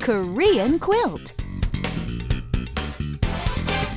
Korean quilt.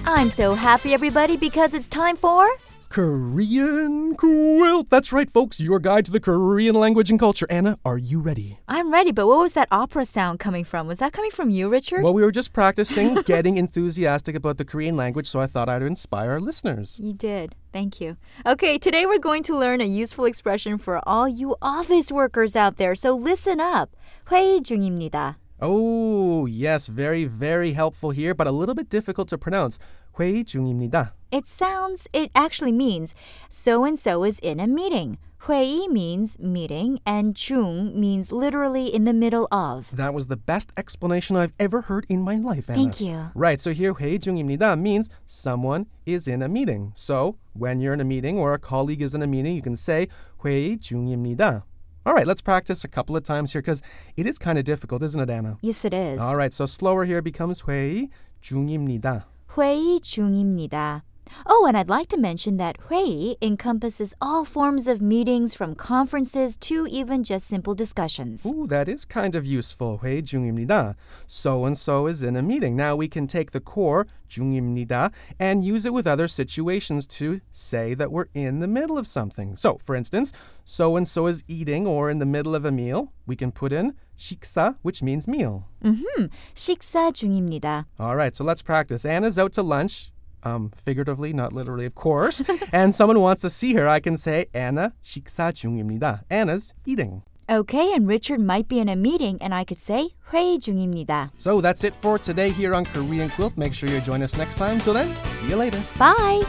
I'm so happy, everybody, because it's time for. Korean quilt. That's right, folks. Your guide to the Korean language and culture. Anna, are you ready? I'm ready, but what was that opera sound coming from? Was that coming from you, Richard? Well, we were just practicing getting enthusiastic about the Korean language, so I thought I'd inspire our listeners. You did. Thank you. Okay, today we're going to learn a useful expression for all you office workers out there, so listen up. 회의 중입니다. Oh, yes, very, very helpful here, but a little bit difficult to pronounce. 회의 중입니다. It sounds, it actually means so and so is in a meeting. 회의 means meeting, and 중 means literally in the middle of. That was the best explanation I've ever heard in my life, Anna. Thank you. Right, so here 회의 중입니다 means someone is in a meeting. So, when you're in a meeting or a colleague is in a meeting, you can say 회의 중입니다. All right, let's practice a couple of times here because it is kind of difficult, isn't it, Anna? Yes, it is. All right, so slower here becomes 회의 중입니다. 회의 중입니다. Oh, and I'd like to mention that 회의 encompasses all forms of meetings from conferences to even just simple discussions. Ooh, that is kind of useful. 회의 중입니다. So and so is in a meeting. Now we can take the core 중입니다 and use it with other situations to say that we're in the middle of something. So, for instance, so and so is eating or in the middle of a meal. We can put in 식사, which means meal. 음, 식사 중입니다. All right, so let's practice. Anna's out to lunch. Um, figuratively, not literally, of course. and someone wants to see her. I can say Anna 식사 중입니다. Anna's eating. Okay, and Richard might be in a meeting, and I could say 회의 중입니다. So that's it for today here on Korean Quilt. Make sure you join us next time. So then, see you later. Bye!